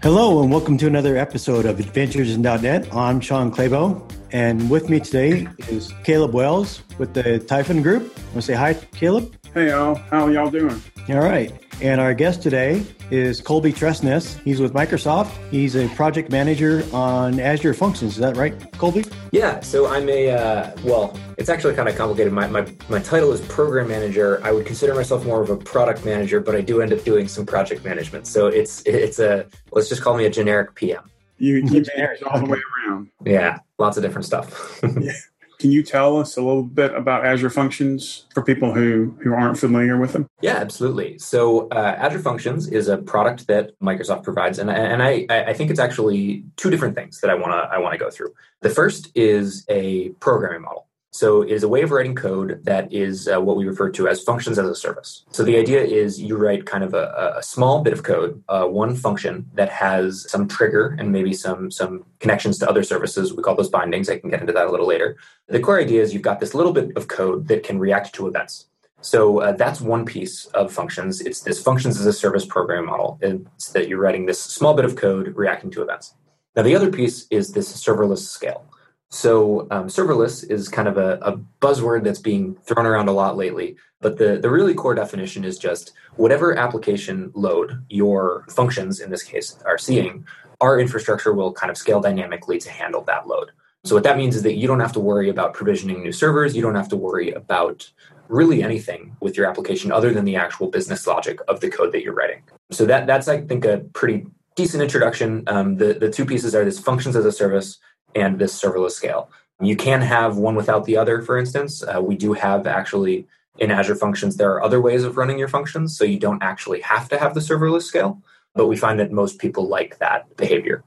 Hello, and welcome to another episode of Adventures in .NET. I'm Shawn Clabough, and with me today is Caleb Wells with the Typhon Group. I Want to say hi, Caleb? Hey, y'all. How y'all doing? All right. And our guest today is Colby Tresness. He's with Microsoft. He's a project manager on Azure Functions. Is that right, Colby? Yeah. So I'm a, uh, well, it's actually kind of complicated. My, my, my title is program manager. I would consider myself more of a product manager, but I do end up doing some project management. So it's, it's a, let's just call me a generic PM. You, you manage all the way around. Yeah. Lots of different stuff. yeah. Can you tell us a little bit about Azure Functions for people who, who aren't familiar with them? Yeah, absolutely. So uh, Azure Functions is a product that Microsoft provides, and, and I, I think it's actually two different things that I want to I want to go through. The first is a programming model. So it is a way of writing code that is uh, what we refer to as functions as a service. So the idea is you write kind of a, a small bit of code, uh, one function that has some trigger and maybe some some connections to other services. We call those bindings. I can get into that a little later. The core idea is you've got this little bit of code that can react to events. So uh, that's one piece of functions. It's this functions as a service program model. It's that you're writing this small bit of code reacting to events. Now the other piece is this serverless scale. So um, serverless is kind of a, a, buzzword that's being thrown around a lot lately. But the, the really core definition is just whatever application load your functions, in this case, are seeing, our infrastructure will kind of scale dynamically to handle that load. So what that means is that you don't have to worry about provisioning new servers. You don't have to worry about really anything with your application other than the actual business logic of the code that you're writing. So that that's I think a pretty decent introduction. Um, the the two pieces are this functions as a service and this serverless scale. You can have one without the other, for instance. Uh, we do have actually in Azure Functions, there are other ways of running your functions, so you don't actually have to have the serverless scale, but we find that most people like that behavior.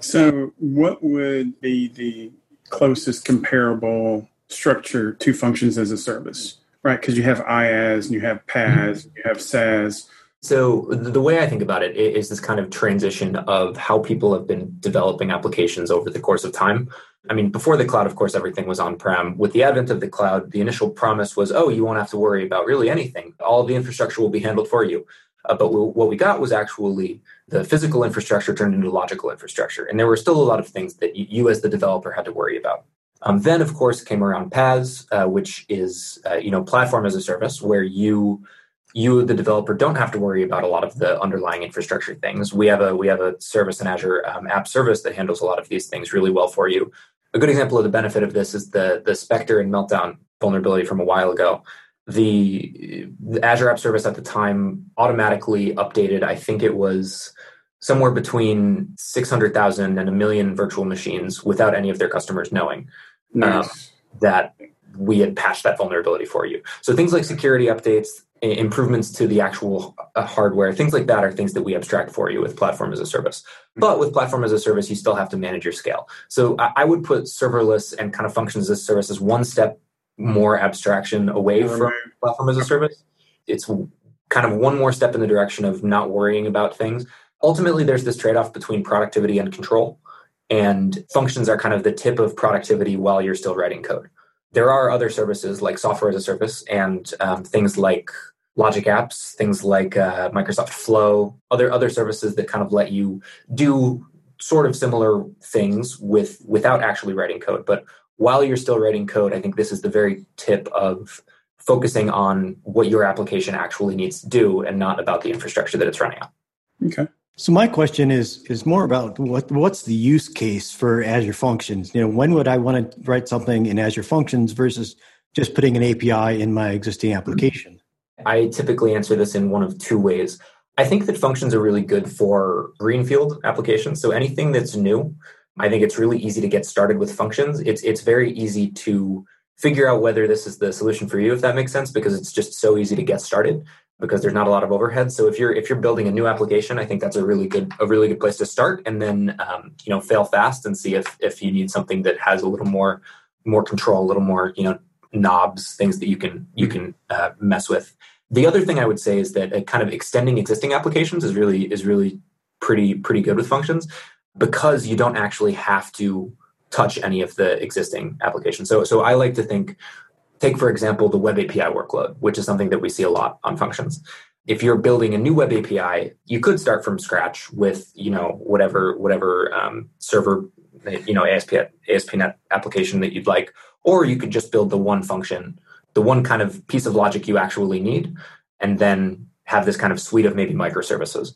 So, what would be the closest comparable structure to functions as a service, right? Because you have IaaS and you have PaaS, mm-hmm. you have SaaS. So the way I think about it is this kind of transition of how people have been developing applications over the course of time. I mean, before the cloud, of course, everything was on-prem. With the advent of the cloud, the initial promise was, oh, you won't have to worry about really anything. All the infrastructure will be handled for you. Uh, but we, what we got was actually the physical infrastructure turned into logical infrastructure. And there were still a lot of things that you, you as the developer had to worry about. Um, then, of course, came around PaaS, uh, which is uh, you know platform as a service, where you you the developer don't have to worry about a lot of the underlying infrastructure things. We have a we have a service in azure um, app service that handles a lot of these things really well for you. A good example of the benefit of this is the the spectre and meltdown vulnerability from a while ago. The, the azure app service at the time automatically updated. I think it was somewhere between 600000 and a million virtual machines without any of their customers knowing nice. um, that we had patched that vulnerability for you. So things like security updates improvements to the actual uh, hardware. Things like that are things that we abstract for you with platform as a service. But with platform as a service you still have to manage your scale. So i would put serverless and kind of functions as a service as one step more abstraction away from platform as a service. It's kind of one more step in the direction of not worrying about things. Ultimately there's this trade-off between productivity and control and functions are kind of the tip of productivity while you're still writing code there are other services like software as a service and um, things like Logic Apps, things like uh, Microsoft Flow, other other services that kind of let you do sort of similar things with without actually writing code. But while you're still writing code, I think this is the very tip of focusing on what your application actually needs to do and not about the infrastructure that it's running on. Okay. So my question is is more about what what's the use case for Azure Functions? You know, when would I want to write something in Azure Functions versus just putting an API in my existing application? I typically answer this in one of two ways. I think that functions are really good for greenfield applications. So anything that's new, I think it's really easy to get started with functions. It's it's very easy to figure out whether this is the solution for you if that makes sense because it's just so easy to get started because there's not a lot of overhead. So if you're if you're building a new application, I think that's a really good a really good place to start, and then um, you know fail fast and see if if you need something that has a little more more control, a little more you know knobs, things that you can you can uh, mess with. The other thing I would say is that uh, kind of extending existing applications is really is really pretty pretty good with functions because you don't actually have to touch any of the existing applications. So so I like to think Take, for example, the web API workload, which is something that we see a lot on functions. If you're building a new web API, you could start from scratch with, you know, whatever whatever um, server, you know, ASP, ASP.NET application that you'd like, or you could just build the one function, the one kind of piece of logic you actually need, and then have this kind of suite of maybe microservices.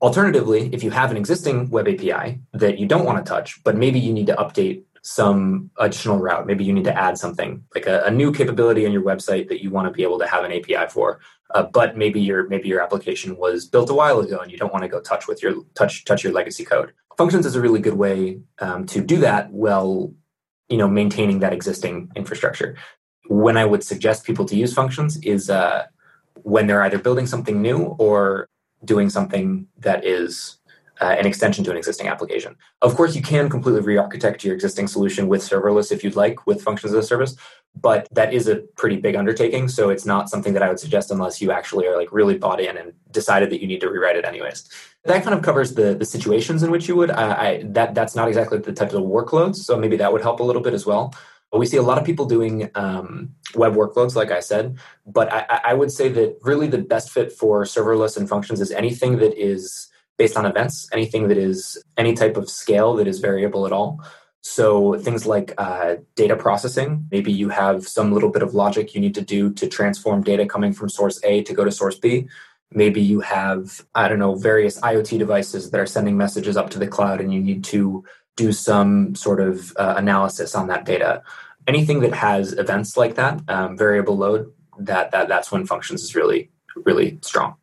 Alternatively, if you have an existing web API that you don't want to touch, but maybe you need to update some additional route, maybe you need to add something like a, a new capability on your website that you want to be able to have an API for, uh, but maybe your maybe your application was built a while ago and you don't want to go touch with your touch touch your legacy code. Functions is a really good way um, to do that while you know maintaining that existing infrastructure. When I would suggest people to use functions is uh, when they're either building something new or doing something that is uh, an extension to an existing application. Of course, you can completely re-architect your existing solution with serverless if you'd like, with functions as a service, but that is a pretty big undertaking. So it's not something that I would suggest unless you actually are like really bought in and decided that you need to rewrite it anyways. That kind of covers the the situations in which you would. I, I that that's not exactly the type of workloads, so maybe that would help a little bit as well. We see a lot of people doing um, web workloads, like I said, but I, I, would say that really the best fit for serverless and functions is anything that is based on events, anything that is any type of scale that is variable at all. So things like uh, data processing, maybe you have some little bit of logic you need to do to transform data coming from source A to go to source B. Maybe you have, I don't know, various IoT devices that are sending messages up to the cloud and you need to do some sort of uh, analysis on that data anything that has events like that, um, variable load, that that that's when functions is really really strong.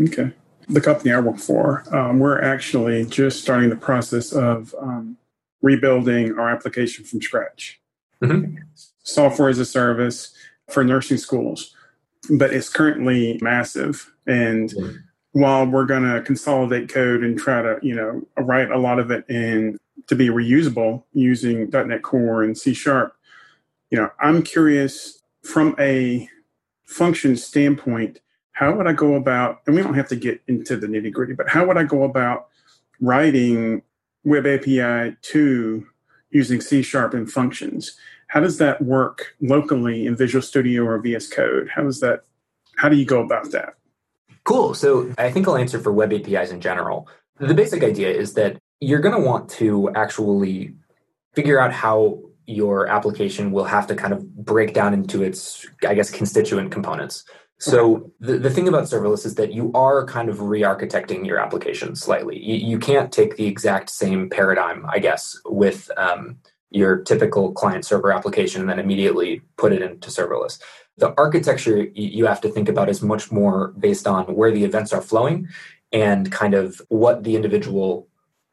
Okay. The company I work for, um, we're actually just starting the process of um, rebuilding our application from scratch. Mm-hmm. Software as a service for nursing schools, but it's currently massive. And mm-hmm. while we're going to consolidate code and try to, you know, write a lot of it in to be reusable using .NET Core and C Sharp, you know, I'm curious from a function standpoint, how would I go about, and we don't have to get into the nitty gritty, but how would I go about writing Web API 2 using C Sharp and functions? How does that work locally in Visual Studio or VS Code? How does that, how do you go about that? Cool. So I think I'll answer for web APIs in general. The basic idea is that you're going to want to actually figure out how your application will have to kind of break down into its, I guess, constituent components. So the, the thing about serverless is that you are kind of re-architecting your application slightly. You, you can't take the exact same paradigm, I guess, with um, your typical client server application and then immediately put it into serverless. The architecture you have to think about is much more based on where the events are flowing and kind of what the individual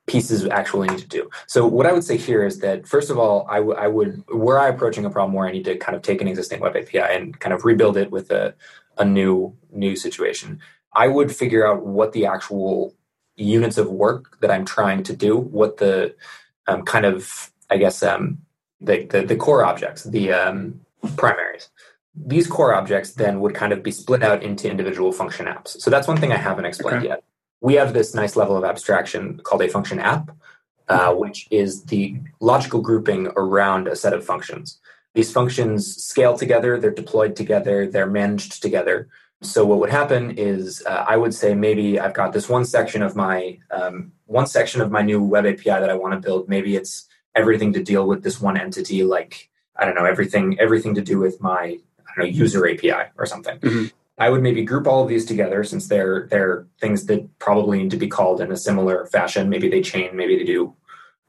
pieces actually need to do. So what I would say here is that first of all, I, w- I would were I approaching a problem where I need to kind of take an existing web API and kind of rebuild it with a, a new new situation, I would figure out what the actual units of work that I'm trying to do, what the um, kind of I guess um, the, the, the core objects, the um, primaries. These core objects then would kind of be split out into individual function apps. So that's one thing I haven't explained okay. yet we have this nice level of abstraction called a function app, uh, which is the logical grouping around a set of functions. These functions scale together, they're deployed together, they're managed together. So what would happen is uh, I would say maybe I've got this one section of my um, one section of my new web API that I want to build. Maybe it's everything to deal with this one entity, like I don't know everything everything to do with my I don't know user API or something. Mm-hmm. I would maybe group all of these together since they're they're things that probably need to be called in a similar fashion. Maybe they chain, maybe they do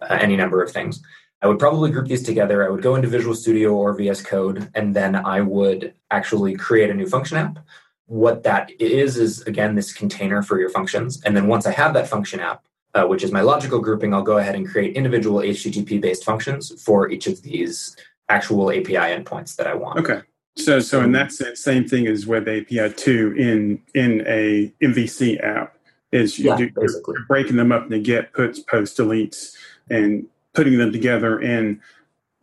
uh, any number of things. I would probably group these together. I would go into Visual Studio or VS Code, and then I would actually create a new function app. What that is is again this container for your functions, and then once I have that function app, uh, which is my logical grouping, I'll go ahead and create individual HTTP based functions for each of these actual API endpoints that I want. Okay. So, so in that sense, same thing as Web API two in in a MVC app is you yeah, do, you're breaking them up into get, puts, post, deletes, and putting them together in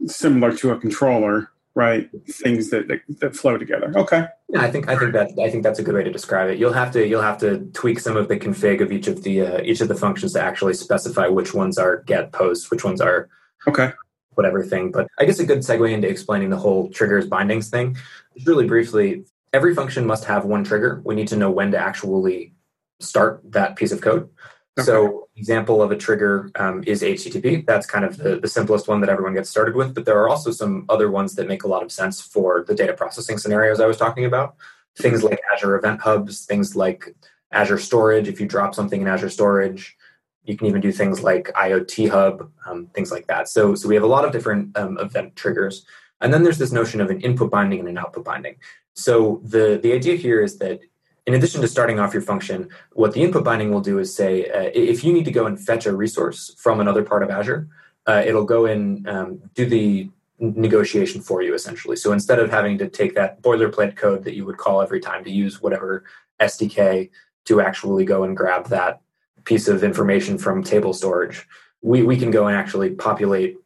similar to a controller, right? Things that, that, that flow together. Okay. Yeah, I think I think that I think that's a good way to describe it. You'll have to you'll have to tweak some of the config of each of the uh, each of the functions to actually specify which ones are get, post, which ones are okay whatever thing. But I guess a good segue into explaining the whole triggers bindings thing. Really briefly, every function must have one trigger. We need to know when to actually start that piece of code. Okay. So, example of a trigger um, is HTTP. That's kind of the, the simplest one that everyone gets started with. But there are also some other ones that make a lot of sense for the data processing scenarios I was talking about. Things like Azure Event Hubs, things like Azure Storage. If you drop something in Azure Storage, you can even do things like IoT Hub, um, things like that. So, so we have a lot of different um, event triggers. And then there's this notion of an input binding and an output binding. So the, the idea here is that in addition to starting off your function, what the input binding will do is say, uh, if you need to go and fetch a resource from another part of Azure, uh, it'll go and um, do the negotiation for you essentially. So instead of having to take that boilerplate code that you would call every time to use whatever SDK to actually go and grab that piece of information from table storage, we, we can go and actually populate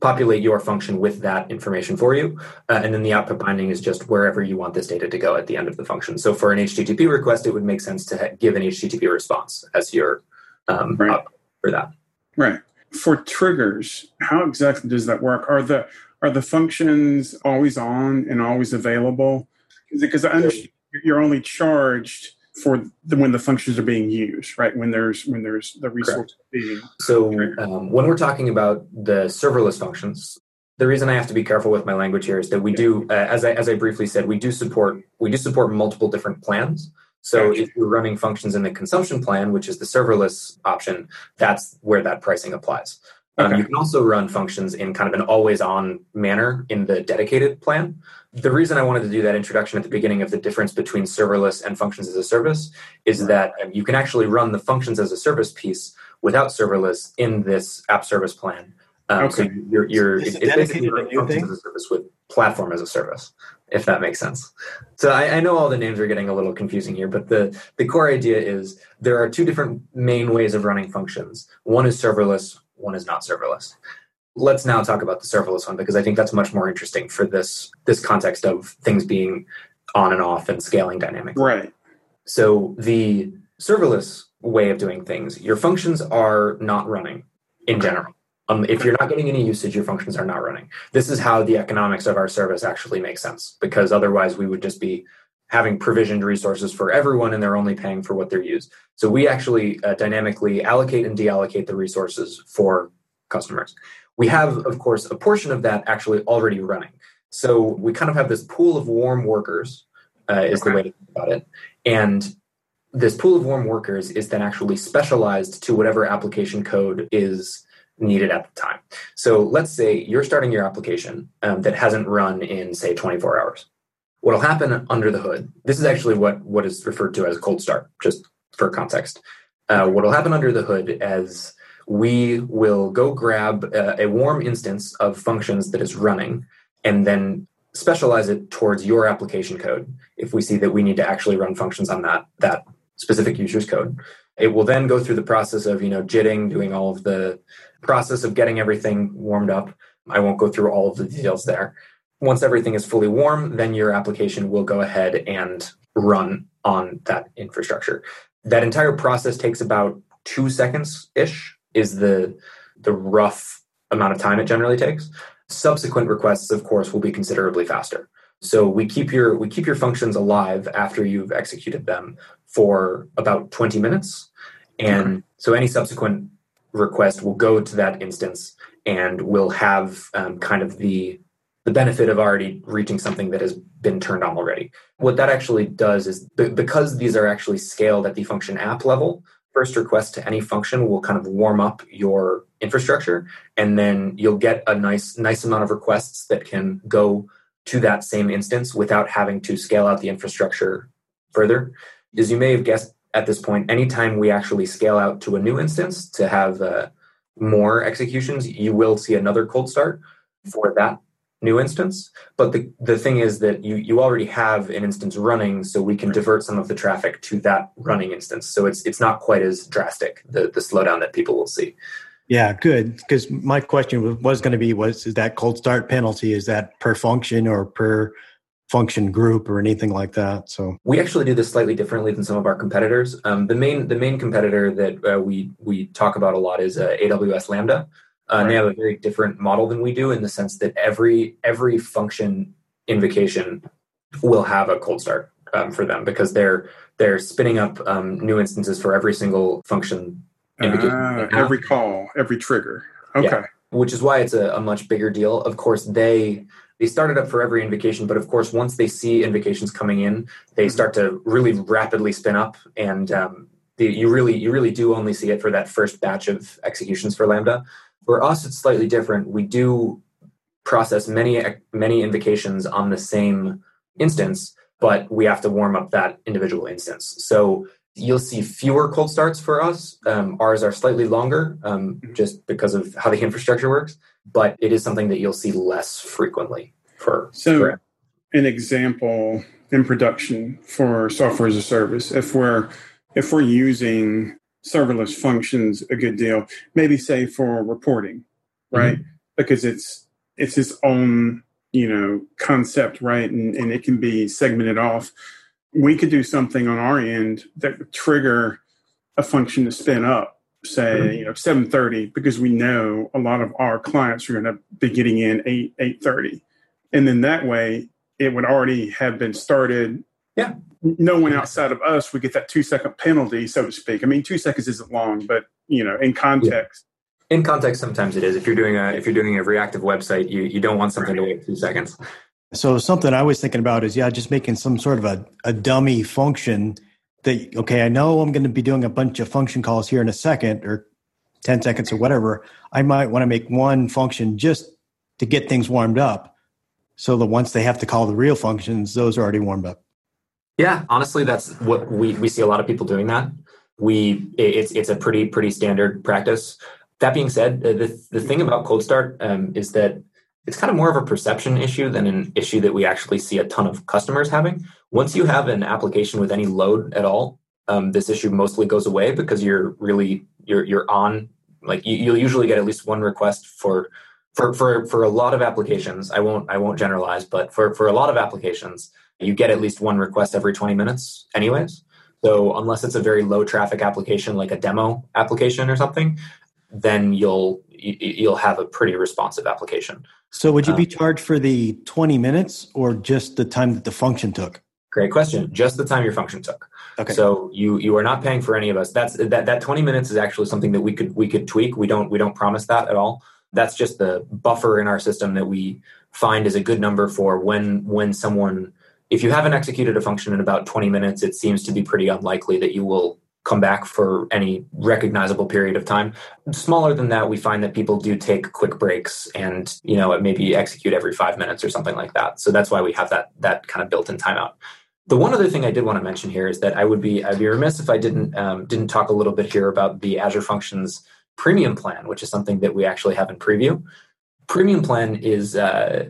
populate your function with that information for you. Uh, and then the output binding is just wherever you want this data to go at the end of the function. So for an HTTP request, it would make sense to ha- give an HTTP response as your um, right. for that. Right. For triggers, how exactly does that work? Are the are the functions always on and always available? Because I understand you're only charged for the, when the functions are being used, right? When there's when there's the resource being. So um, when we're talking about the serverless functions, the reason I have to be careful with my language here is that we do, uh, as I as I briefly said, we do support we do support multiple different plans. So gotcha. if you're running functions in the consumption plan, which is the serverless option, that's where that pricing applies. Um, you can also run functions in kind of an always on manner in the dedicated plan. The reason I wanted to do that introduction at the beginning of the difference between serverless and functions as a service is that um, you can actually run the functions as a service piece without serverless in this app service plan. Um, okay. So you're, you're it's basically running functions as a service with platform as a service, if that makes sense. So I, I, know all the names are getting a little confusing here, but the, the core idea is there are two different main ways of running functions. One is serverless, one is not serverless. Let's now talk about the serverless one because I think that's much more interesting for this this context of things being on and off and scaling dynamically. Right. So the serverless way of doing things, your functions are not running in general. Um, if you're not getting any usage, your functions are not running. This is how the economics of our service actually makes sense, because otherwise we would just be having provisioned resources for everyone and they're only paying for what they're used. So we actually uh, dynamically allocate and deallocate the resources for customers. We have, of course, a portion of that actually already running. So we kind of have this pool of warm workers, uh, is okay. the way to think about it. And this pool of warm workers is then actually specialized to whatever application code is needed at the time. So let's say you're starting your application um, that hasn't run in, say, 24 hours what'll happen under the hood this is actually what what is referred to as a cold start just for context. Uh, what'll happen under the hood as we will go grab a, a warm instance of functions that is running and then specialize it towards your application code. If we see that we need to actually run functions on that that specific user's code it will then go through the process of you know jitting doing all of the process of getting everything warmed up. I won't go through all of the details there once everything is fully warm, then your application will go ahead and run on that infrastructure. That entire process takes about two seconds ish, is the, the rough amount of time it generally takes. Subsequent requests, of course, will be considerably faster. So we keep your we keep your functions alive after you've executed them for about 20 minutes. And so any subsequent request will go to that instance and will have um, kind of the the benefit of already reaching something that has been turned on already. What that actually does is because these are actually scaled at the function app level, first request to any function will kind of warm up your infrastructure and then you'll get a nice nice amount of requests that can go to that same instance without having to scale out the infrastructure further. As you may have guessed at this point, anytime we actually scale out to a new instance to have uh, more executions, you will see another cold start for that new instance. But the, the thing is that you, you already have an instance running, so we can divert some of the traffic to that running instance. So it's it's not quite as drastic, the, the slowdown that people will see. Yeah, good. Because my question was going to be was is that cold start penalty, is that per function or per function group or anything like that so we actually do this slightly differently than some of our competitors um, the main the main competitor that uh, we we talk about a lot is uh, aws lambda Uh, right. They have a very different model than we do in the sense that every every function invocation will have a cold start um, for them because they're they're spinning up um, new instances for every single function. Uh, every call, every trigger. Okay. Yeah, which is why it's a, a much bigger deal. Of course, they they started up for every invocation, but of course, once they see invocations coming in, they mm-hmm. start to really rapidly spin up, and um, the, you really you really do only see it for that first batch of executions for Lambda. For us, it's slightly different. We do process many many invocations on the same instance, but we have to warm up that individual instance. So you'll see fewer cold starts for us. Um, ours are slightly longer, um, mm-hmm. just because of how the infrastructure works but it is something that you'll see less frequently for. So, for an example in production for software as a service, if we're if we're using serverless functions a good deal, maybe say for reporting, right? Mm-hmm. Because it's it's its own you know concept, right? And, and it can be segmented off. We could do something on our end that would trigger a function to spin up say mm-hmm. you know 7.30 because we know a lot of our clients are going to be getting in 8 8.30 and then that way it would already have been started yeah. No one outside of us would get that two second penalty so to speak. I mean two seconds isn't long but you know in context. Yeah. in context sometimes it is. If you're doing a if you're doing a reactive website you you don't want something right. to wait two seconds. So something i was thinking about is yeah just making some sort of a, a dummy function that okay i know i'm going to be doing a bunch of function calls here in a second or 10 seconds or whatever. I might want to make one function just to get things warmed up so that once they have to call the real functions those are already warmed up yeah honestly that's what we, we see a lot of people doing that we it's it's a pretty pretty standard practice that being said the, the thing about cold start um, is that it's kind of more of a perception issue than an issue that we actually see a ton of customers having. Once you have an application with any load at all, um, this issue mostly goes away because you're really you're you're on like you, will usually get at least one request for for for for a lot of applications. I won't I won't generalize, but for for a lot of applications, you get at least one request every 20 minutes, anyways. So unless it's a very low traffic application like a demo application or something, then you'll you'll have a pretty responsive application. So would you be uh, charged for the 20 minutes or just the time that the function took? Great question. Just the time your function took. Okay. So you you are not paying for any of us. That's that that 20 minutes is actually something that we could we could tweak. We don't we don't promise that at all. That's just the buffer in our system that we find is a good number for when when someone if you haven't executed a function in about 20 minutes, it seems to be pretty unlikely that you will come back for any recognizable period of time. Smaller than that, we find that people do take quick breaks and, you know, maybe execute every five minutes or something like that. So that's why we have that that kind of built-in timeout. The one other thing I did want to mention here is that I would be I'd be remiss if I didn't um, didn't talk a little bit here about the Azure Functions Premium plan, which is something that we actually have in preview. Premium plan is uh,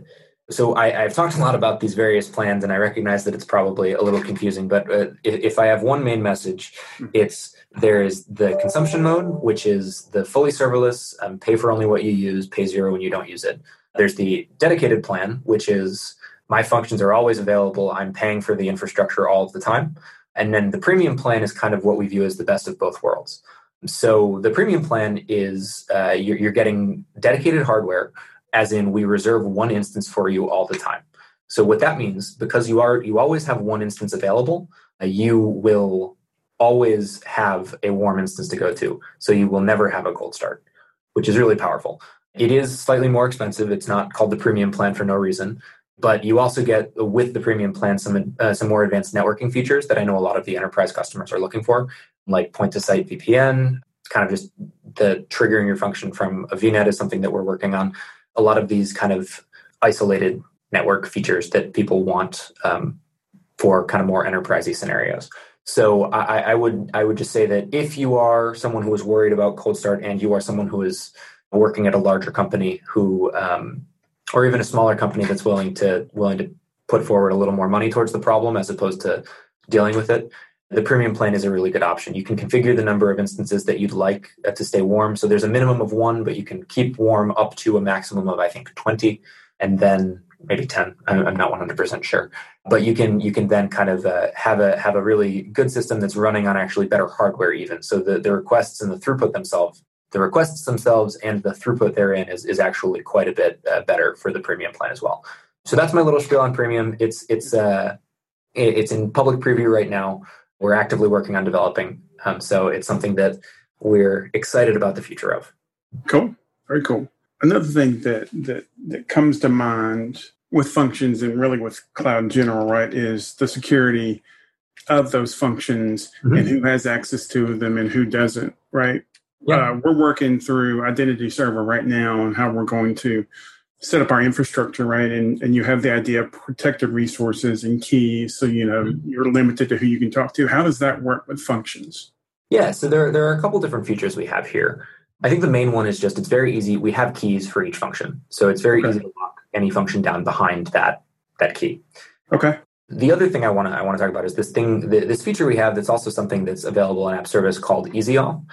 so I, have talked a lot about these various plans, and I recognize that it's probably a little confusing. But uh, if, if, I have one main message, hmm. it's there is the consumption mode, which is the fully serverless, um, pay for only what you use, pay zero when you don't use it. There's the dedicated plan, which is my functions are always available. I'm paying for the infrastructure all of the time. And then the premium plan is kind of what we view as the best of both worlds. So the premium plan is uh, you're, you're getting dedicated hardware as in we reserve one instance for you all the time. So what that means, because you are you always have one instance available, uh, you will always have a warm instance to go to. So you will never have a cold start, which is really powerful. It is slightly more expensive. It's not called the premium plan for no reason, but you also get with the premium plan some uh, some more advanced networking features that I know a lot of the enterprise customers are looking for, like point to site VPN. Kind of just the triggering your function from a VNet is something that we're working on a lot of these kind of isolated network features that people want um, for kind of more enterprisey scenarios. So I, I, would I would just say that if you are someone who is worried about cold start and you are someone who is working at a larger company who um, or even a smaller company that's willing to willing to put forward a little more money towards the problem as opposed to dealing with it, the premium plan is a really good option. You can configure the number of instances that you'd like uh, to stay warm. So there's a minimum of one, but you can keep warm up to a maximum of I think 20, and then maybe 10. I'm not 100% sure, but you can you can then kind of uh, have a have a really good system that's running on actually better hardware even. So the the requests and the throughput themselves the requests themselves and the throughput therein is, is actually quite a bit uh, better for the premium plan as well. So that's my little spiel on premium. It's it's uh, it's in public preview right now. We're actively working on developing, um, so it's something that we're excited about the future of. Cool, very cool. Another thing that that that comes to mind with functions and really with cloud in general, right, is the security of those functions mm-hmm. and who has access to them and who doesn't, right? Yeah. Uh, we're working through Identity Server right now and how we're going to set up our infrastructure, right? And and you have the idea of protected resources and keys, so you know mm-hmm. you're limited to who you can talk to. How does that work with functions? Yeah, so there there are a couple different features we have here. I think the main one is just it's very easy. We have keys for each function, so it's very okay. easy to lock any function down behind that that key. Okay. The other thing I want to I want to talk about is this thing this feature we have that's also something that's available in App Service called Easy Auth.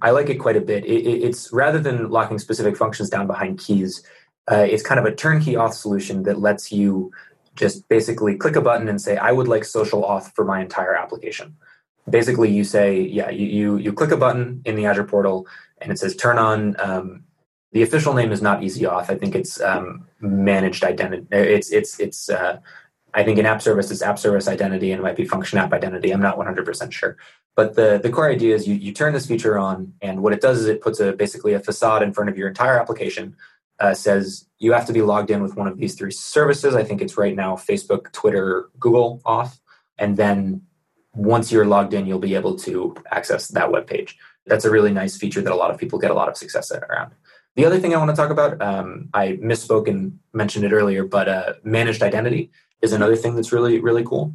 I like it quite a bit. It, it, it's rather than locking specific functions down behind keys, uh, it's kind of a turnkey auth solution that lets you just basically click a button and say, I would like social auth for my entire application. Basically, you say, yeah, you, you, you click a button in the Azure portal and it says turn on. Um, the official name is not Easy Auth. I think it's um, managed identity. It's it's it's. Uh, I think in app service it's app service identity and it might be function app identity. I'm not 100% sure. But the, the core idea is you, you turn this feature on, and what it does is it puts a basically a facade in front of your entire application uh, says you have to be logged in with one of these three services. I think it's right now Facebook, Twitter, Google auth. And then once you're logged in, you'll be able to access that web page. That's a really nice feature that a lot of people get a lot of success around. The other thing I want to talk about, um, I misspoke and mentioned it earlier, but uh, managed identity is another thing that's really, really cool.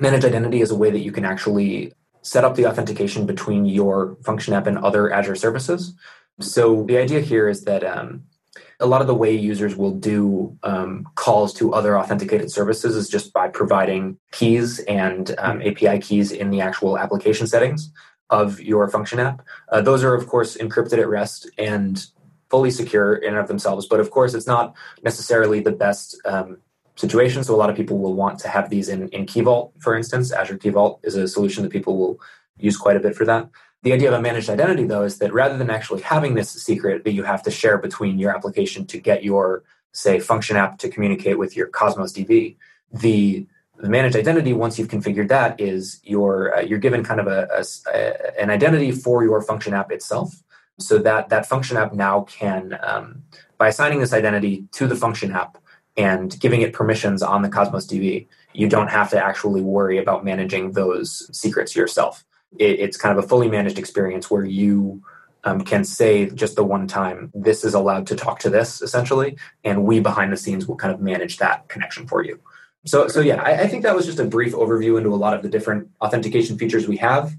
Managed identity is a way that you can actually set up the authentication between your function app and other Azure services. So the idea here is that um, a lot of the way users will do um, calls to other authenticated services is just by providing keys and um, API keys in the actual application settings of your function app. Uh, those are, of course, encrypted at rest and fully secure in and of themselves. But of course, it's not necessarily the best um, situation. So a lot of people will want to have these in, in Key Vault, for instance. Azure Key Vault is a solution that people will use quite a bit for that. The idea of a managed identity, though, is that rather than actually having this secret that you have to share between your application to get your, say, function app to communicate with your Cosmos DB, the the managed identity, once you've configured that, is you're uh, you're given kind of a, a, a, an identity for your function app itself, so that that function app now can, um, by assigning this identity to the function app and giving it permissions on the Cosmos DB, you don't have to actually worry about managing those secrets yourself it, it's kind of a fully managed experience where you um, can say just the one time this is allowed to talk to this essentially and we behind the scenes will kind of manage that connection for you. So so yeah I, I, think that was just a brief overview into a lot of the different authentication features we have.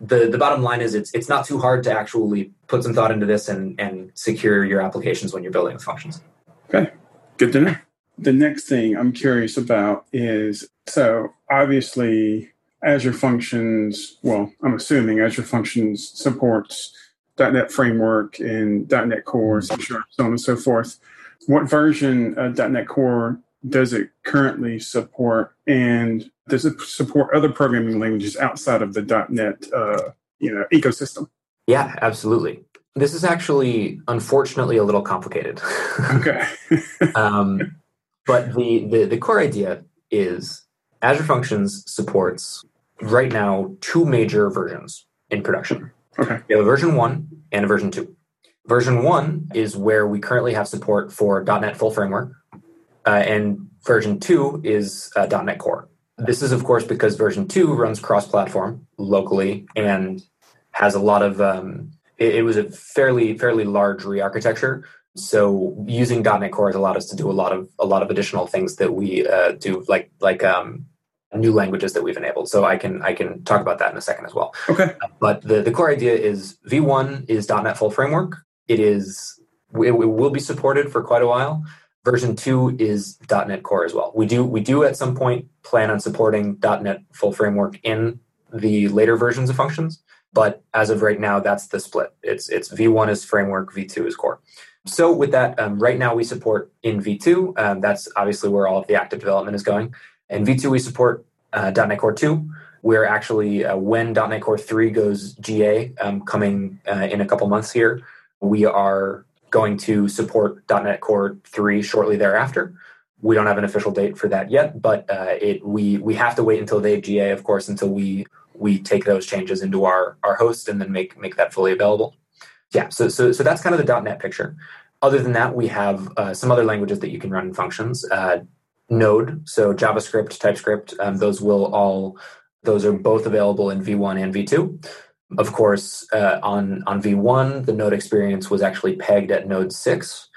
The the bottom line is it's it's not too hard to actually put some thought into this and and secure your applications when you're building with functions. Okay. Good to know. The next thing i'm curious about is so obviously Azure Functions, well, I'm assuming Azure Functions supports .NET Framework and .NET Core, so on and so forth. What version of .NET Core does it currently support, and does it support other programming languages outside of the .NET, uh, you know, ecosystem? Yeah, absolutely. This is actually, unfortunately, a little complicated. okay. um, but the, the the core idea is Azure Functions supports right now two major versions in production. Okay. We have a version one and a version two. Version one is where we currently have support for .NET Full Framework, uh, and version two is uh, .NET Core. This is, of course, because version two runs cross-platform locally and has a lot of. Um, it, it was a fairly fairly large re-architecture, so using .NET Core has allowed us to do a lot of a lot of additional things that we uh, do, like like um, new languages that we've enabled. So I can I can talk about that in a second as well. Okay. But the, the core idea is V1 is .NET Full Framework. It is it, it will be supported for quite a while. Version two is .NET Core as well. We do we do at some point plan on supporting .NET Full Framework in the later versions of functions, but as of right now, that's the split. It's it's V1 is framework, V2 is core. So with that, um, right now we support in V2. Um, that's obviously where all of the active development is going. In V2, we support uh, .NET Core 2. We're actually, uh, when .NET Core 3 goes GA, um, coming uh, in a couple months here, We are going to support .NET Core 3 shortly thereafter. We don't have an official date for that yet, but uh, it we we have to wait until they GA, of course, until we we take those changes into our our host and then make make that fully available. Yeah, so so so that's kind of the .NET picture. Other than that, we have uh, some other languages that you can run in functions. Uh, Node, so JavaScript, TypeScript, um, those will all those are both available in V1 and V2. Of course, uh, on on V1, the Node experience was actually pegged at Node 6,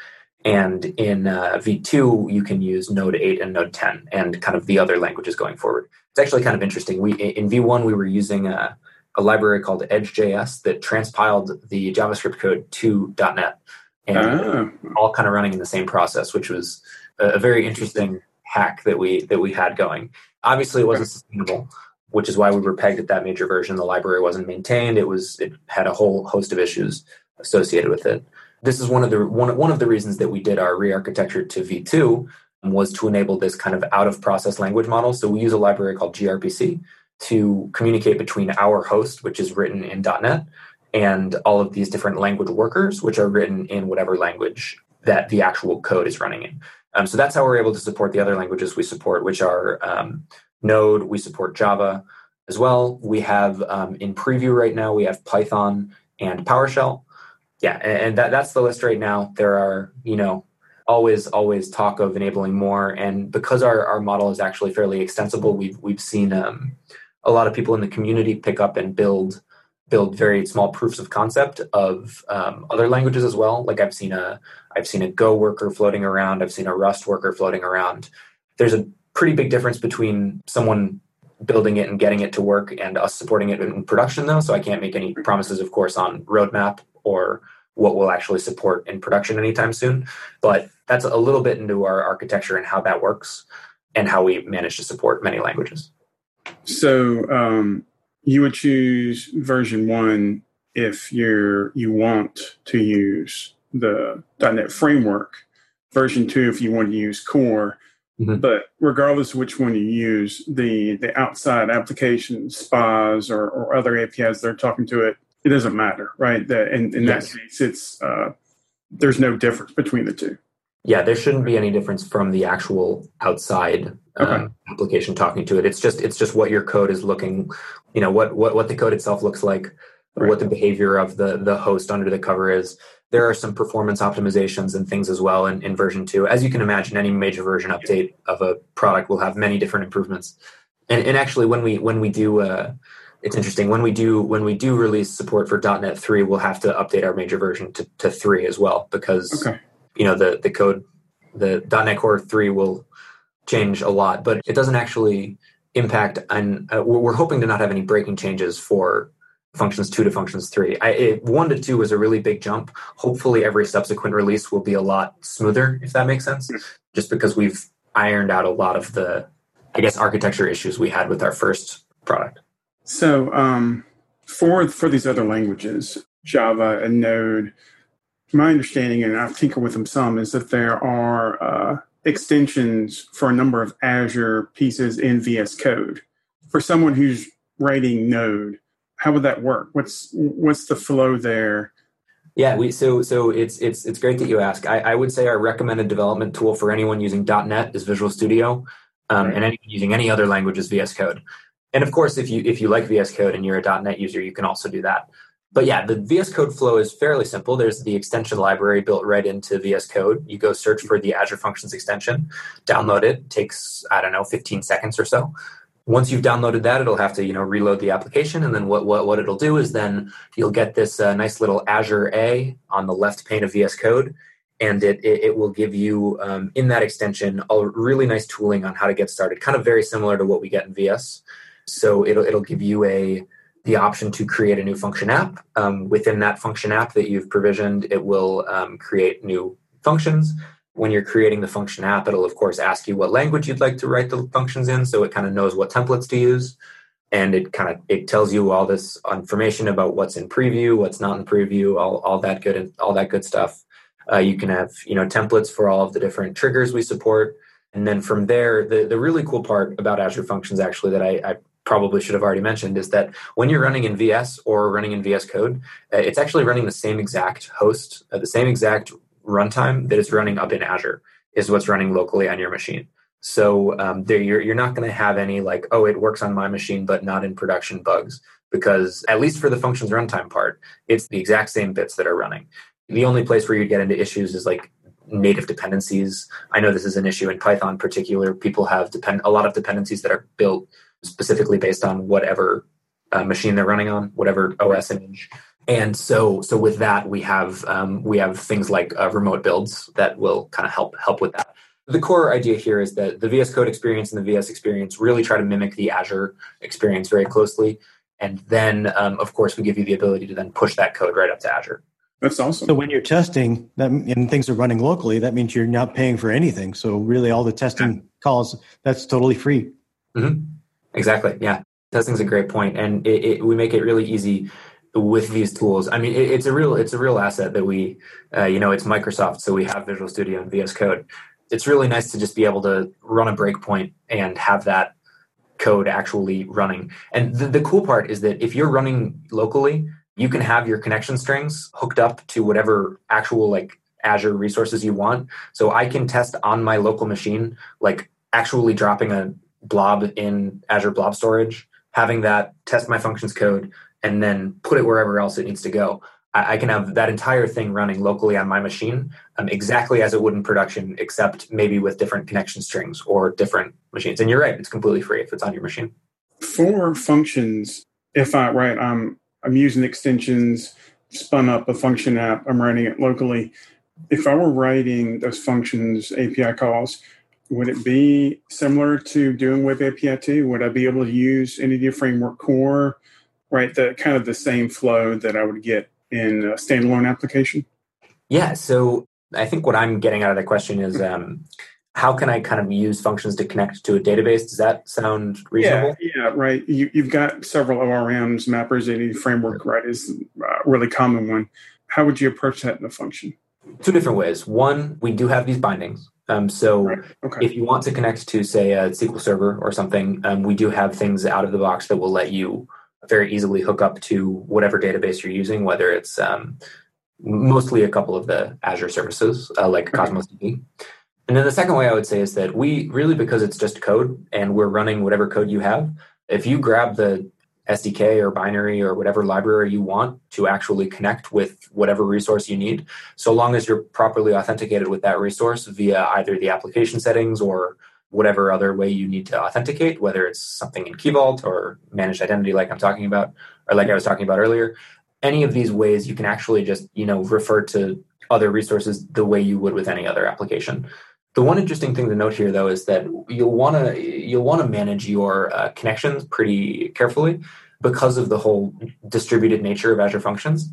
and in uh, V2, you can use Node 8 and Node 10, and kind of the other languages going forward. It's actually kind of interesting. We in V1 we were using a, a library called Edge.js that transpiled the JavaScript code to .NET, and ah. all kind of running in the same process, which was a, a very interesting hack that we that we had going. Obviously, it wasn't sustainable which is why we were pegged at that major version. The library wasn't maintained. It was it had a whole host of issues associated with it. This is one of the one, one of the reasons that we did our re-architecture to V2 was to enable this kind of out of process language model. So we use a library called gRPC to communicate between our host, which is written in .NET, and all of these different language workers, which are written in whatever language that the actual code is running in. Um, so that's how we're able to support the other languages we support, which are um, Node, we support Java as well. We have um, in preview right now, we have Python and PowerShell. Yeah, and, and that, that's the list right now. There are, you know, always always talk of enabling more and because our, our model is actually fairly extensible we've we've seen um, a lot of people in the community pick up and build build very small proofs of concept of um, other languages as well. Like i've seen a i've seen a go worker floating around. I've seen a rust worker floating around. There's a pretty big difference between someone building it and getting it to work and us supporting it in production though. So i can't make any promises of course on roadmap or what we'll actually support in production anytime soon. But that's a little bit into our architecture and how that works and how we manage to support many languages. So um, you would choose version one if you're you want to use the .NET framework version two if you want to use core Mm-hmm. But regardless of which one you use, the the outside applications, spas or, or other APIs that are talking to it, it doesn't matter, right? That in, in yes. that case, it's uh, there's no difference between the two. Yeah, there shouldn't be any difference from the actual outside um, okay. application talking to it. It's just it's just what your code is looking, you know, what what what the code itself looks like, right. what the behavior of the the host under the cover is there are some performance optimizations and things as well in, in version 2 as you can imagine any major version update of a product will have many different improvements and, and actually when we when we do uh, it's interesting when we do when we do release support for .NET 3 we'll have to update our major version to, to 3 as well because okay. You know the the code the .NET Core 3 will change a lot but it doesn't actually impact and uh, we're hoping to not have any breaking changes for functions two to functions three. I, it, one to two was a really big jump. Hopefully, every subsequent release will be a lot smoother, if that makes sense. Just because we've ironed out a lot of the, I guess, architecture issues we had with our first product. So, um, for for these other languages, Java and Node, my understanding, and I've tinkered with them some, is that there are uh, extensions for a number of Azure pieces in VS Code. For someone who's writing Node, how would that work? What's what's the flow there? Yeah, we so so it's it's it's great that you ask. I, I would say our recommended development tool for anyone using .NET is Visual Studio, um, right. and anyone using any other language is VS Code. And of course, if you if you like VS Code and you're a .NET user, you can also do that. But yeah, the VS Code flow is fairly simple. There's the extension library built right into VS Code. You go search for the Azure Functions extension, download it. takes I don't know 15 seconds or so once you've downloaded that, it'll have to you know reload the application, and then what what what it'll do is then you'll get this uh, nice little Azure A on the left pane of VS Code, and it it, it will give you um, in that extension a really nice tooling on how to get started, kind of very similar to what we get in VS. So it'll it'll give you a the option to create a new function app. Um, within that function app that you've provisioned, it will um, create new functions when you're creating the function app, it'll of course ask you what language you'd like to write the functions in, so it kind of knows what templates to use, and it kind of it tells you all this information about what's in preview, what's not in preview, all all that good all that good stuff. Uh, you can have you know templates for all of the different triggers we support, and then from there, the the really cool part about Azure Functions actually that I, I probably should have already mentioned is that when you're running in VS or running in VS Code, uh, it's actually running the same exact host, uh, the same exact runtime that is running up in Azure is what's running locally on your machine. So um, there, you're, you're not going to have any like, oh, it works on my machine, but not in production bugs, because at least for the functions runtime part, it's the exact same bits that are running. The only place where you'd get into issues is like native dependencies. I know this is an issue in Python in particular. People have depend a lot of dependencies that are built specifically based on whatever uh, machine they're running on, whatever OS image. And so, so with that, we have um, we have things like uh, remote builds that will kind of help help with that. The core idea here is that the VS Code experience and the VS experience really try to mimic the Azure experience very closely. And then, um, of course, we give you the ability to then push that code right up to Azure. That's awesome. So when you're testing that and things are running locally, that means you're not paying for anything. So really, all the testing yeah. calls that's totally free. Mm-hmm. Exactly. Yeah, testing's a great point, and it, it, we make it really easy with these tools. I mean, it, it's a real it's a real asset that we, uh, you know, it's Microsoft, so we have Visual Studio and VS Code. It's really nice to just be able to run a breakpoint and have that code actually running. And the, the cool part is that if you're running locally, you can have your connection strings hooked up to whatever actual like Azure resources you want. So I can test on my local machine, like actually dropping a blob in Azure Blob Storage, having that test my functions code, and then put it wherever else it needs to go. I, can have that entire thing running locally on my machine um, exactly as it would in production, except maybe with different connection strings or different machines. And you're right, it's completely free if it's on your machine. For functions, if I right, I'm I'm using extensions, spun up a function app, I'm running it locally. If I were writing those functions API calls, would it be similar to doing Web API 2? Would I be able to use Entity Framework Core, right? The kind of the same flow that I would get in a standalone application? Yeah. So I think what I'm getting out of the question is um, how can I kind of use functions to connect to a database? Does that sound reasonable? Yeah, yeah right. You, have got several ORMs, mappers, Entity Framework, right, is a really common one. How would you approach that in a function? Two different ways. One, we do have these bindings. Um, so right. okay. if you want to connect to, say, a SQL Server or something, um, we do have things out of the box that will let you very easily hook up to whatever database you're using, whether it's um, mostly a couple of the Azure services uh, like okay. Cosmos DB. And then the second way I would say is that we really, because it's just code and we're running whatever code you have, if you grab the SDK or binary or whatever library you want to actually connect with whatever resource you need, so long as you're properly authenticated with that resource via either the application settings or whatever other way you need to authenticate, whether it's something in Key Vault or managed identity like I'm talking about, or like I was talking about earlier, any of these ways you can actually just, you know, refer to other resources the way you would with any other application. The one interesting thing to note here, though, is that you'll want to you'll want to manage your uh, connections pretty carefully because of the whole distributed nature of Azure Functions.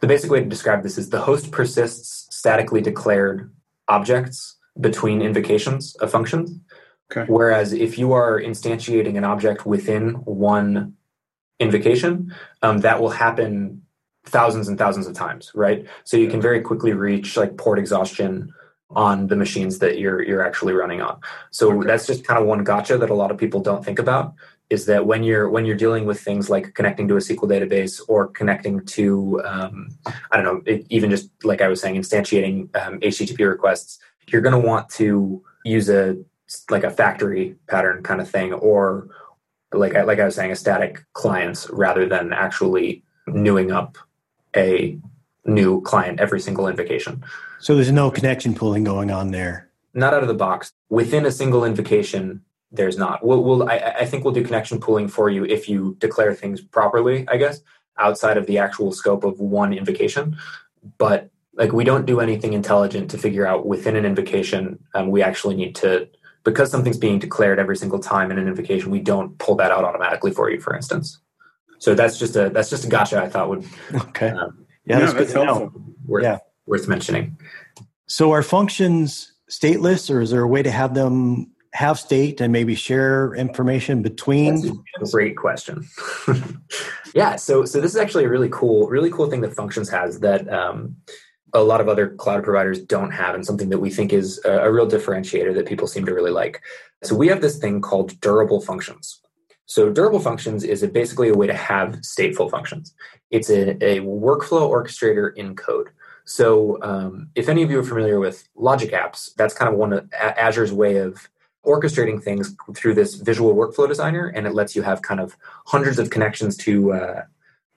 The basic way to describe this is the host persists statically declared objects between invocations of functions. Okay. Whereas if you are instantiating an object within one invocation, um, that will happen thousands and thousands of times, right? So you can very quickly reach like port exhaustion on the machines that you're you're actually running on. So okay. that's just kind of one gotcha that a lot of people don't think about is that when you're when you're dealing with things like connecting to a SQL database or connecting to um, I don't know it, even just like I was saying instantiating um, HTTP requests, you're going to want to use a like a factory pattern kind of thing or like I, like I was saying a static clients rather than actually newing up a new client every single invocation. So there's no connection pooling going on there. Not out of the box. Within a single invocation, there's not. We'll, we'll I, I think we'll do connection pooling for you if you declare things properly. I guess outside of the actual scope of one invocation, but like we don't do anything intelligent to figure out within an invocation. Um, we actually need to because something's being declared every single time in an invocation. We don't pull that out automatically for you, for instance. So that's just a that's just a gotcha. I thought would okay. Um, yeah, that's, that's helpful. Worth, yeah worth mentioning. So are functions stateless or is there a way to have them have state and maybe share information between? great question. yeah, so so this is actually a really cool, really cool thing that functions has that um, a lot of other cloud providers don't have, and something that we think is a, a real differentiator that people seem to really like. So we have this thing called durable functions. So durable functions is a, basically a way to have stateful functions. It's a, a workflow orchestrator in code. So um, if any of you are familiar with Logic Apps, that's kind of one of Azure's way of orchestrating things through this visual workflow designer, and it lets you have kind of hundreds of connections to uh,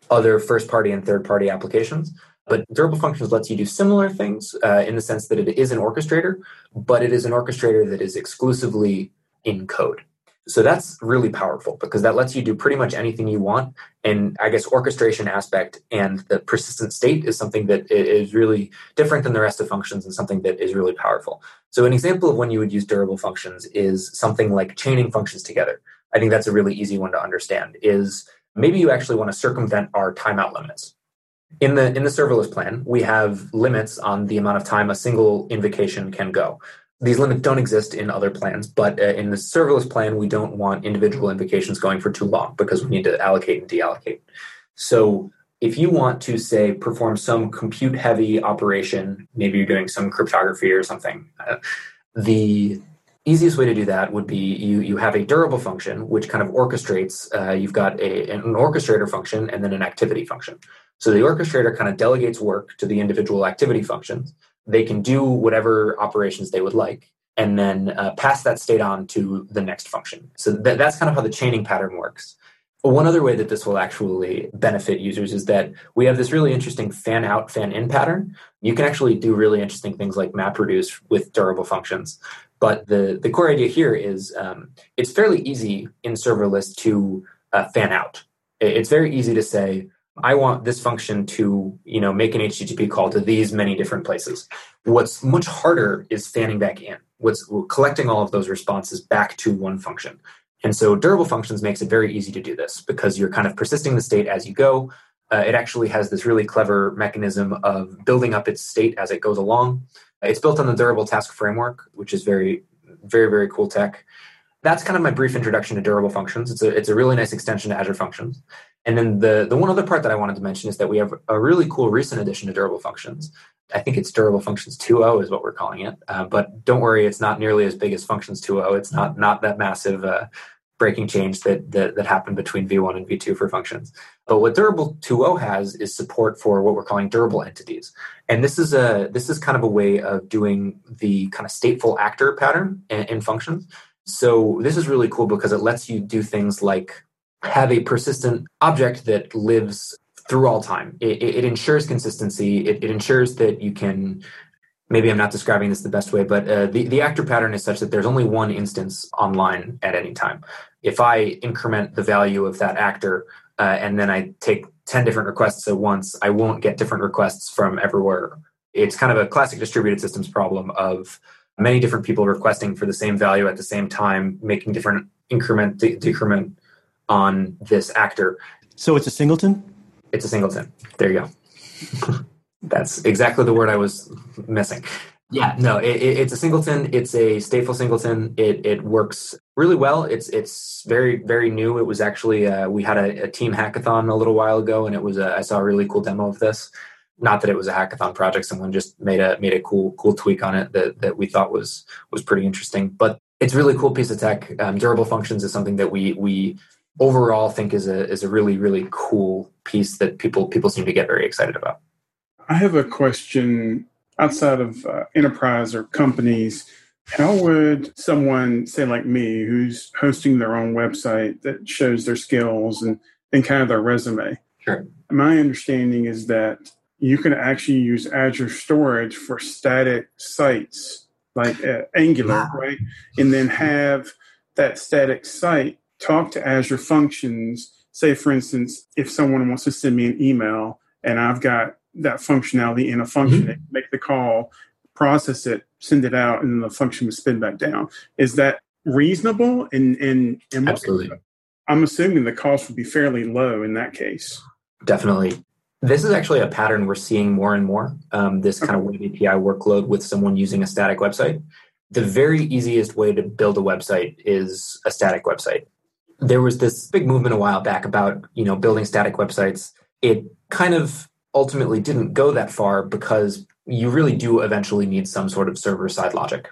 other first party and third party applications. But Durable Functions lets you do similar things uh, in the sense that it is an orchestrator, but it is an orchestrator that is exclusively in code. So that's really powerful because that lets you do pretty much anything you want. And I guess orchestration aspect and the persistent state is something that is really different than the rest of functions and something that is really powerful. So an example of when you would use durable functions is something like chaining functions together. I think that's a really easy one to understand is maybe you actually want to circumvent our timeout limits. In the in the serverless plan, we have limits on the amount of time a single invocation can go these limits don't exist in other plans, but uh, in the serverless plan, we don't want individual invocations going for too long because we need to allocate and deallocate. So if you want to say perform some compute heavy operation, maybe you're doing some cryptography or something, uh, the easiest way to do that would be you you have a durable function which kind of orchestrates. Uh, you've got a, an orchestrator function and then an activity function. So the orchestrator kind of delegates work to the individual activity functions they can do whatever operations they would like and then uh, pass that state on to the next function. So th- that's kind of how the chaining pattern works. One other way that this will actually benefit users is that we have this really interesting fan out, fan in pattern. You can actually do really interesting things like map reduce with durable functions. But the, the core idea here is um, it's fairly easy in serverless to uh, fan out. It's very easy to say, I want this function to, you know, make an HTTP call to these many different places. What's much harder is fanning back in. What's collecting all of those responses back to one function. And so durable functions makes it very easy to do this because you're kind of persisting the state as you go. Uh, it actually has this really clever mechanism of building up its state as it goes along. It's built on the durable task framework, which is very, very, very cool tech. That's kind of my brief introduction to durable functions. It's a, it's a really nice extension to Azure Functions. And then the, the one other part that I wanted to mention is that we have a really cool recent addition to Durable Functions. I think it's Durable Functions 2.0 is what we're calling it. Uh, but don't worry, it's not nearly as big as Functions 2.0. It's not not that massive uh, breaking change that, that, that happened between V1 and V2 for functions. But what Durable 2.0 has is support for what we're calling durable entities. And this is a this is kind of a way of doing the kind of stateful actor pattern in, in functions. So this is really cool because it lets you do things like have a persistent object that lives through all time. It, it ensures consistency. It, it, ensures that you can. Maybe I'm not describing this the best way, but uh, the, the actor pattern is such that there's only one instance online at any time. If I increment the value of that actor uh, and then I take 10 different requests at once, I won't get different requests from everywhere. It's kind of a classic distributed systems problem of many different people requesting for the same value at the same time, making different increment, de- decrement on this actor. So it's a singleton? It's a singleton. There you go. That's exactly the word I was missing. Yeah, no, it, it, it's a singleton. It's a stateful singleton. It it works really well. It's it's very very new. It was actually uh, we had a, a, team hackathon a little while ago, and it was a, I saw a really cool demo of this. Not that it was a hackathon project. Someone just made a made a cool cool tweak on it that that we thought was was pretty interesting. But it's a really cool piece of tech. Um, durable functions is something that we we overall think is a is a really really cool piece that people people seem to get very excited about. I have a question outside of uh, enterprise or companies. How would someone say like me who's hosting their own website that shows their skills and, and kind of their resume? Sure. My understanding is that you can actually use Azure Storage for static sites like uh, Angular, wow. right? And then have that static site talk to Azure Functions. Say, for instance, if someone wants to send me an email and I've got that functionality in a function, mm-hmm. make the call, process it, send it out, and then the function will spin back down. Is that reasonable? And and, and absolutely, I'm assuming the cost would be fairly low in that case. Definitely. This is actually a pattern we're seeing more and more. Um, this kind of web API workload with someone using a static website. The very easiest way to build a website is a static website there was this big movement a while back about you know building static websites it kind of ultimately didn't go that far because you really do eventually need some sort of server side logic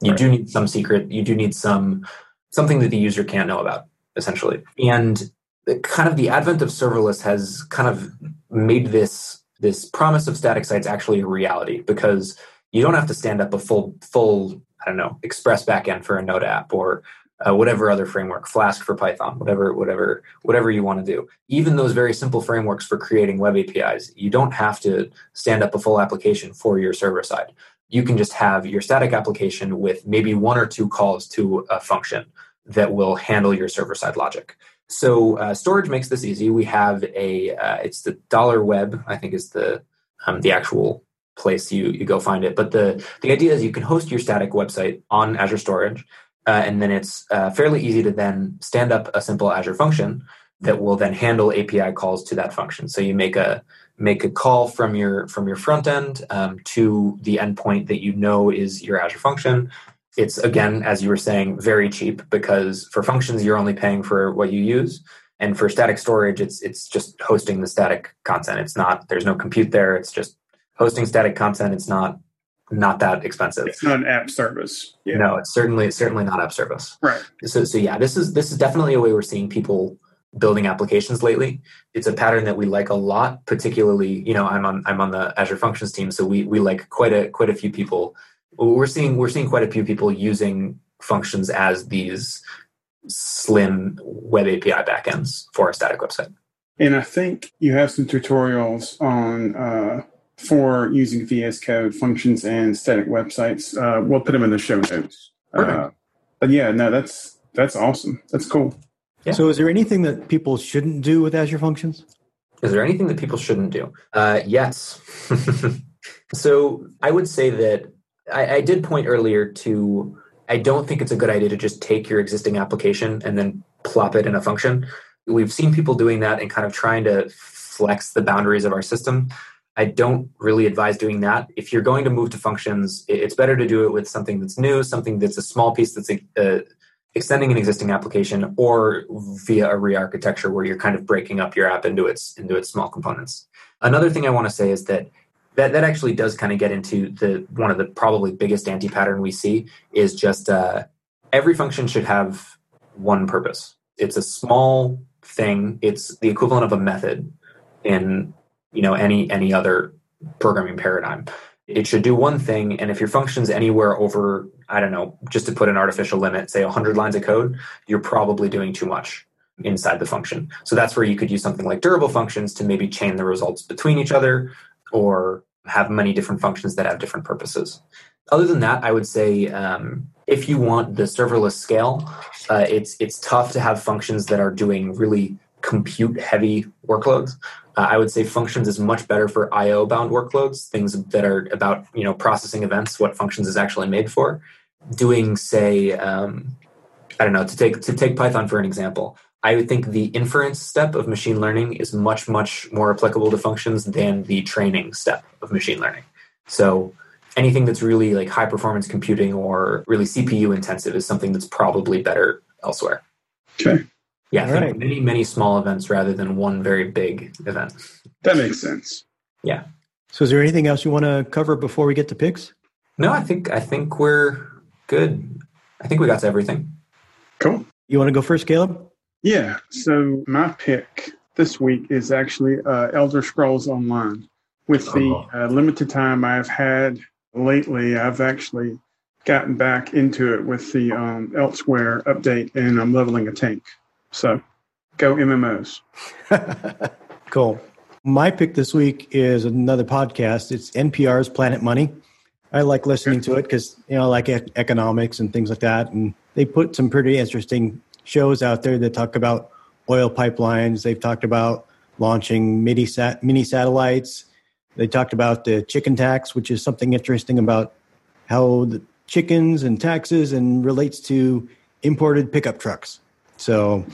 you right. do need some secret you do need some something that the user can't know about essentially. And the, kind of the advent of serverless has kind of made this this promise of static sites actually a reality because you don't have to stand up a full full I don't know Express backend for a Node app or uh, whatever other framework, Flask for Python, whatever whatever whatever you want to do. Even those very simple frameworks for creating web APIs, you don't have to stand up a full application for your server side. You can just have your static application with maybe one or two calls to a function that will handle your server side logic. So uh, storage makes this easy. We have a uh, it's the dollar web I think is the um, the actual place you you go find it. But the the idea is you can host your static website on Azure Storage, uh, and then it's uh, fairly easy to then stand up a simple Azure function that will then handle API calls to that function. So you make a make a call from your from your front end um, to the endpoint that you know is your Azure function. It's again as you were saying very cheap because for functions you're only paying for what you use. And for static storage it's it's just hosting the static content. It's not there's no compute there. It's just hosting static content. It's not not that expensive. It's not an app service. Yeah. no it's certainly it's certainly not app service. Right. So so yeah this is this is definitely a way we're seeing people building applications lately. It's a pattern that we like a lot particularly you know i'm on i'm on the azure functions team so we we like quite a quite a few people. We're seeing we're seeing quite a few people using functions as these slim web API backends for a static website. And I think you have some tutorials on uh, for using VS Code functions and static websites. Uh, we'll put them in the show notes. Uh, but yeah, no, that's that's awesome. That's cool. Yeah. So, is there anything that people shouldn't do with Azure Functions? Is there anything that people shouldn't do? Uh, yes. so, I would say that I, I did point earlier to I don't think it's a good idea to just take your existing application and then plop it in a function. We've seen people doing that and kind of trying to flex the boundaries of our system. I don't really advise doing that. If you're going to move to functions, it's better to do it with something that's new, something that's a small piece that's uh, extending an existing application, or via a re-architecture where you're kind of breaking up your app into its into its small components. Another thing I want to say is that that that actually does kind of get into the one of the probably biggest anti pattern we see is just uh, every function should have one purpose. It's a small thing. It's the equivalent of a method in you know any any other programming paradigm. It should do one thing, and if your function's anywhere over, I don't know, just to put an artificial limit, say 100 lines of code, you're probably doing too much inside the function. So that's where you could use something like durable functions to maybe chain the results between each other or have many different functions that have different purposes. Other than that, I would say um, if you want the serverless scale, uh, it's it's tough to have functions that are doing really compute heavy workloads. Uh, I would say functions is much better for I/O bound workloads, things that are about you know processing events. What functions is actually made for. Doing say, um, I don't know, to take to take Python for an example. I would think the inference step of machine learning is much, much more applicable to functions than the training step of machine learning. So anything that's really like high performance computing or really CPU intensive is something that's probably better elsewhere. Okay. Yeah, I think many, many small events rather than one very big event. That makes sense. Yeah. So is there anything else you want to cover before we get to picks? No, I think I think we're good. I think we got to everything. Cool. You want to go first, Caleb? Yeah. So my pick this week is actually uh, Elder Scrolls Online. With the oh. uh, limited time I've had lately, I've actually gotten back into it with the um, Elsweyr update, and I'm leveling a tank. So go MMOs. cool. My pick this week is another podcast. It's NPR's Planet Money. I like listening to it because you know, I like economics and things like that, and they put some pretty interesting shows out there that talk about oil pipelines. They've talked about launching mini sat mini satellites. They talked about the chicken tax, which is something interesting about how the chickens and taxes and relates to imported pickup trucks. So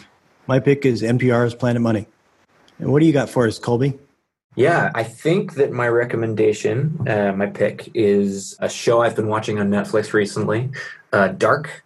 my pick is NPR's Planet Money. And what do you got for us, Colby? Yeah, I think that my recommendation, uh, my pick, is a show I've been watching on Netflix recently, uh, Dark.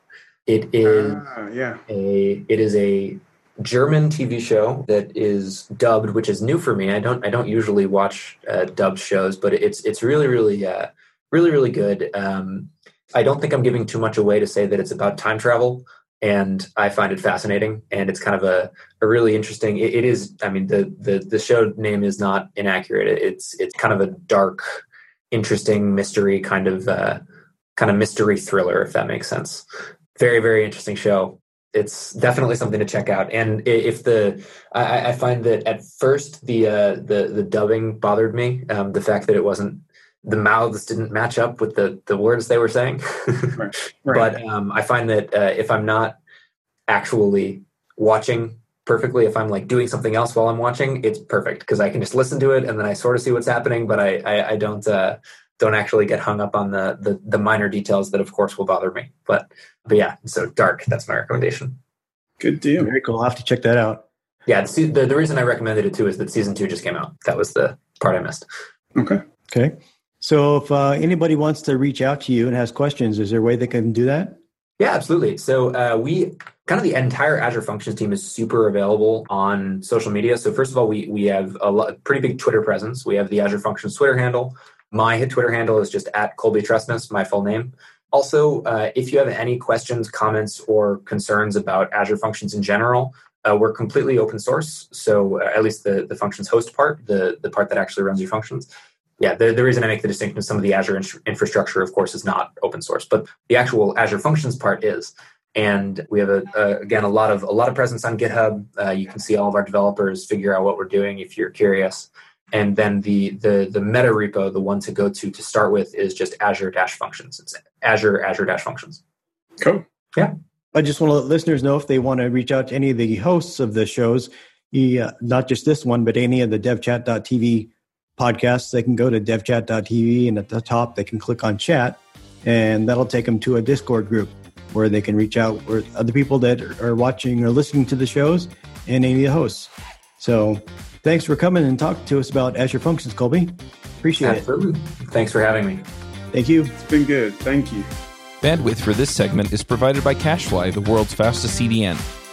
It is uh, yeah. a it is a German TV show that is dubbed, which is new for me. I don't I don't usually watch uh, dubbed shows, but it's it's really really uh, really really good. Um, I don't think I'm giving too much away to say that it's about time travel. And I find it fascinating. And it's kind of a, a really interesting. It, it is. I mean, the the the show name is not inaccurate. It's it's kind of a dark, interesting mystery kind of uh, kind of mystery thriller, if that makes sense. Very very interesting show. It's definitely something to check out. And if the I, I find that at first the uh, the the dubbing bothered me. Um, the fact that it wasn't the mouths didn't match up with the the words they were saying. right. Right. But um, I find that uh, if I'm not actually watching perfectly, if I'm like doing something else while I'm watching, it's perfect because I can just listen to it and then I sort of see what's happening, but I I, I don't uh, don't actually get hung up on the, the the minor details that of course will bother me. But but yeah, so dark. That's my recommendation. Good deal. Very cool. I'll have to check that out. Yeah, the, the, the reason I recommended it too is that season two just came out. That was the part I missed. Okay. Okay. So if uh, anybody wants to reach out to you and has questions, is there a way they can do that? Yeah, absolutely. So uh, we kind of the entire Azure Functions team is super available on social media. So first of all, we we have a pretty big Twitter presence. We have the Azure Functions Twitter handle. My Twitter handle is just at Colby Tresness, my full name. Also, uh, if you have any questions, comments, or concerns about Azure Functions in general, uh, we're completely open source. So uh, at least the, the functions host part, the, the part that actually runs your functions, yeah, the, the reason I make the distinction is some of the Azure in- infrastructure, of course, is not open source, but the actual Azure Functions part is. And we have a, a again a lot of a lot of presence on GitHub. Uh, you can see all of our developers figure out what we're doing if you're curious. And then the the the meta repo, the one to go to to start with, is just Azure Dash Functions. It's Azure Azure Dash Functions. Cool. Yeah. I just want to let listeners know if they want to reach out to any of the hosts of the shows, uh, not just this one, but any of the devchat.tv podcasts, they can go to devchat.tv and at the top they can click on chat and that'll take them to a Discord group where they can reach out with other people that are watching or listening to the shows and any of the hosts. So thanks for coming and talking to us about Azure Functions, Colby. Appreciate Absolutely. it. Thanks for having me. Thank you. It's been good. Thank you. Bandwidth for this segment is provided by CacheFly, the world's fastest CDN.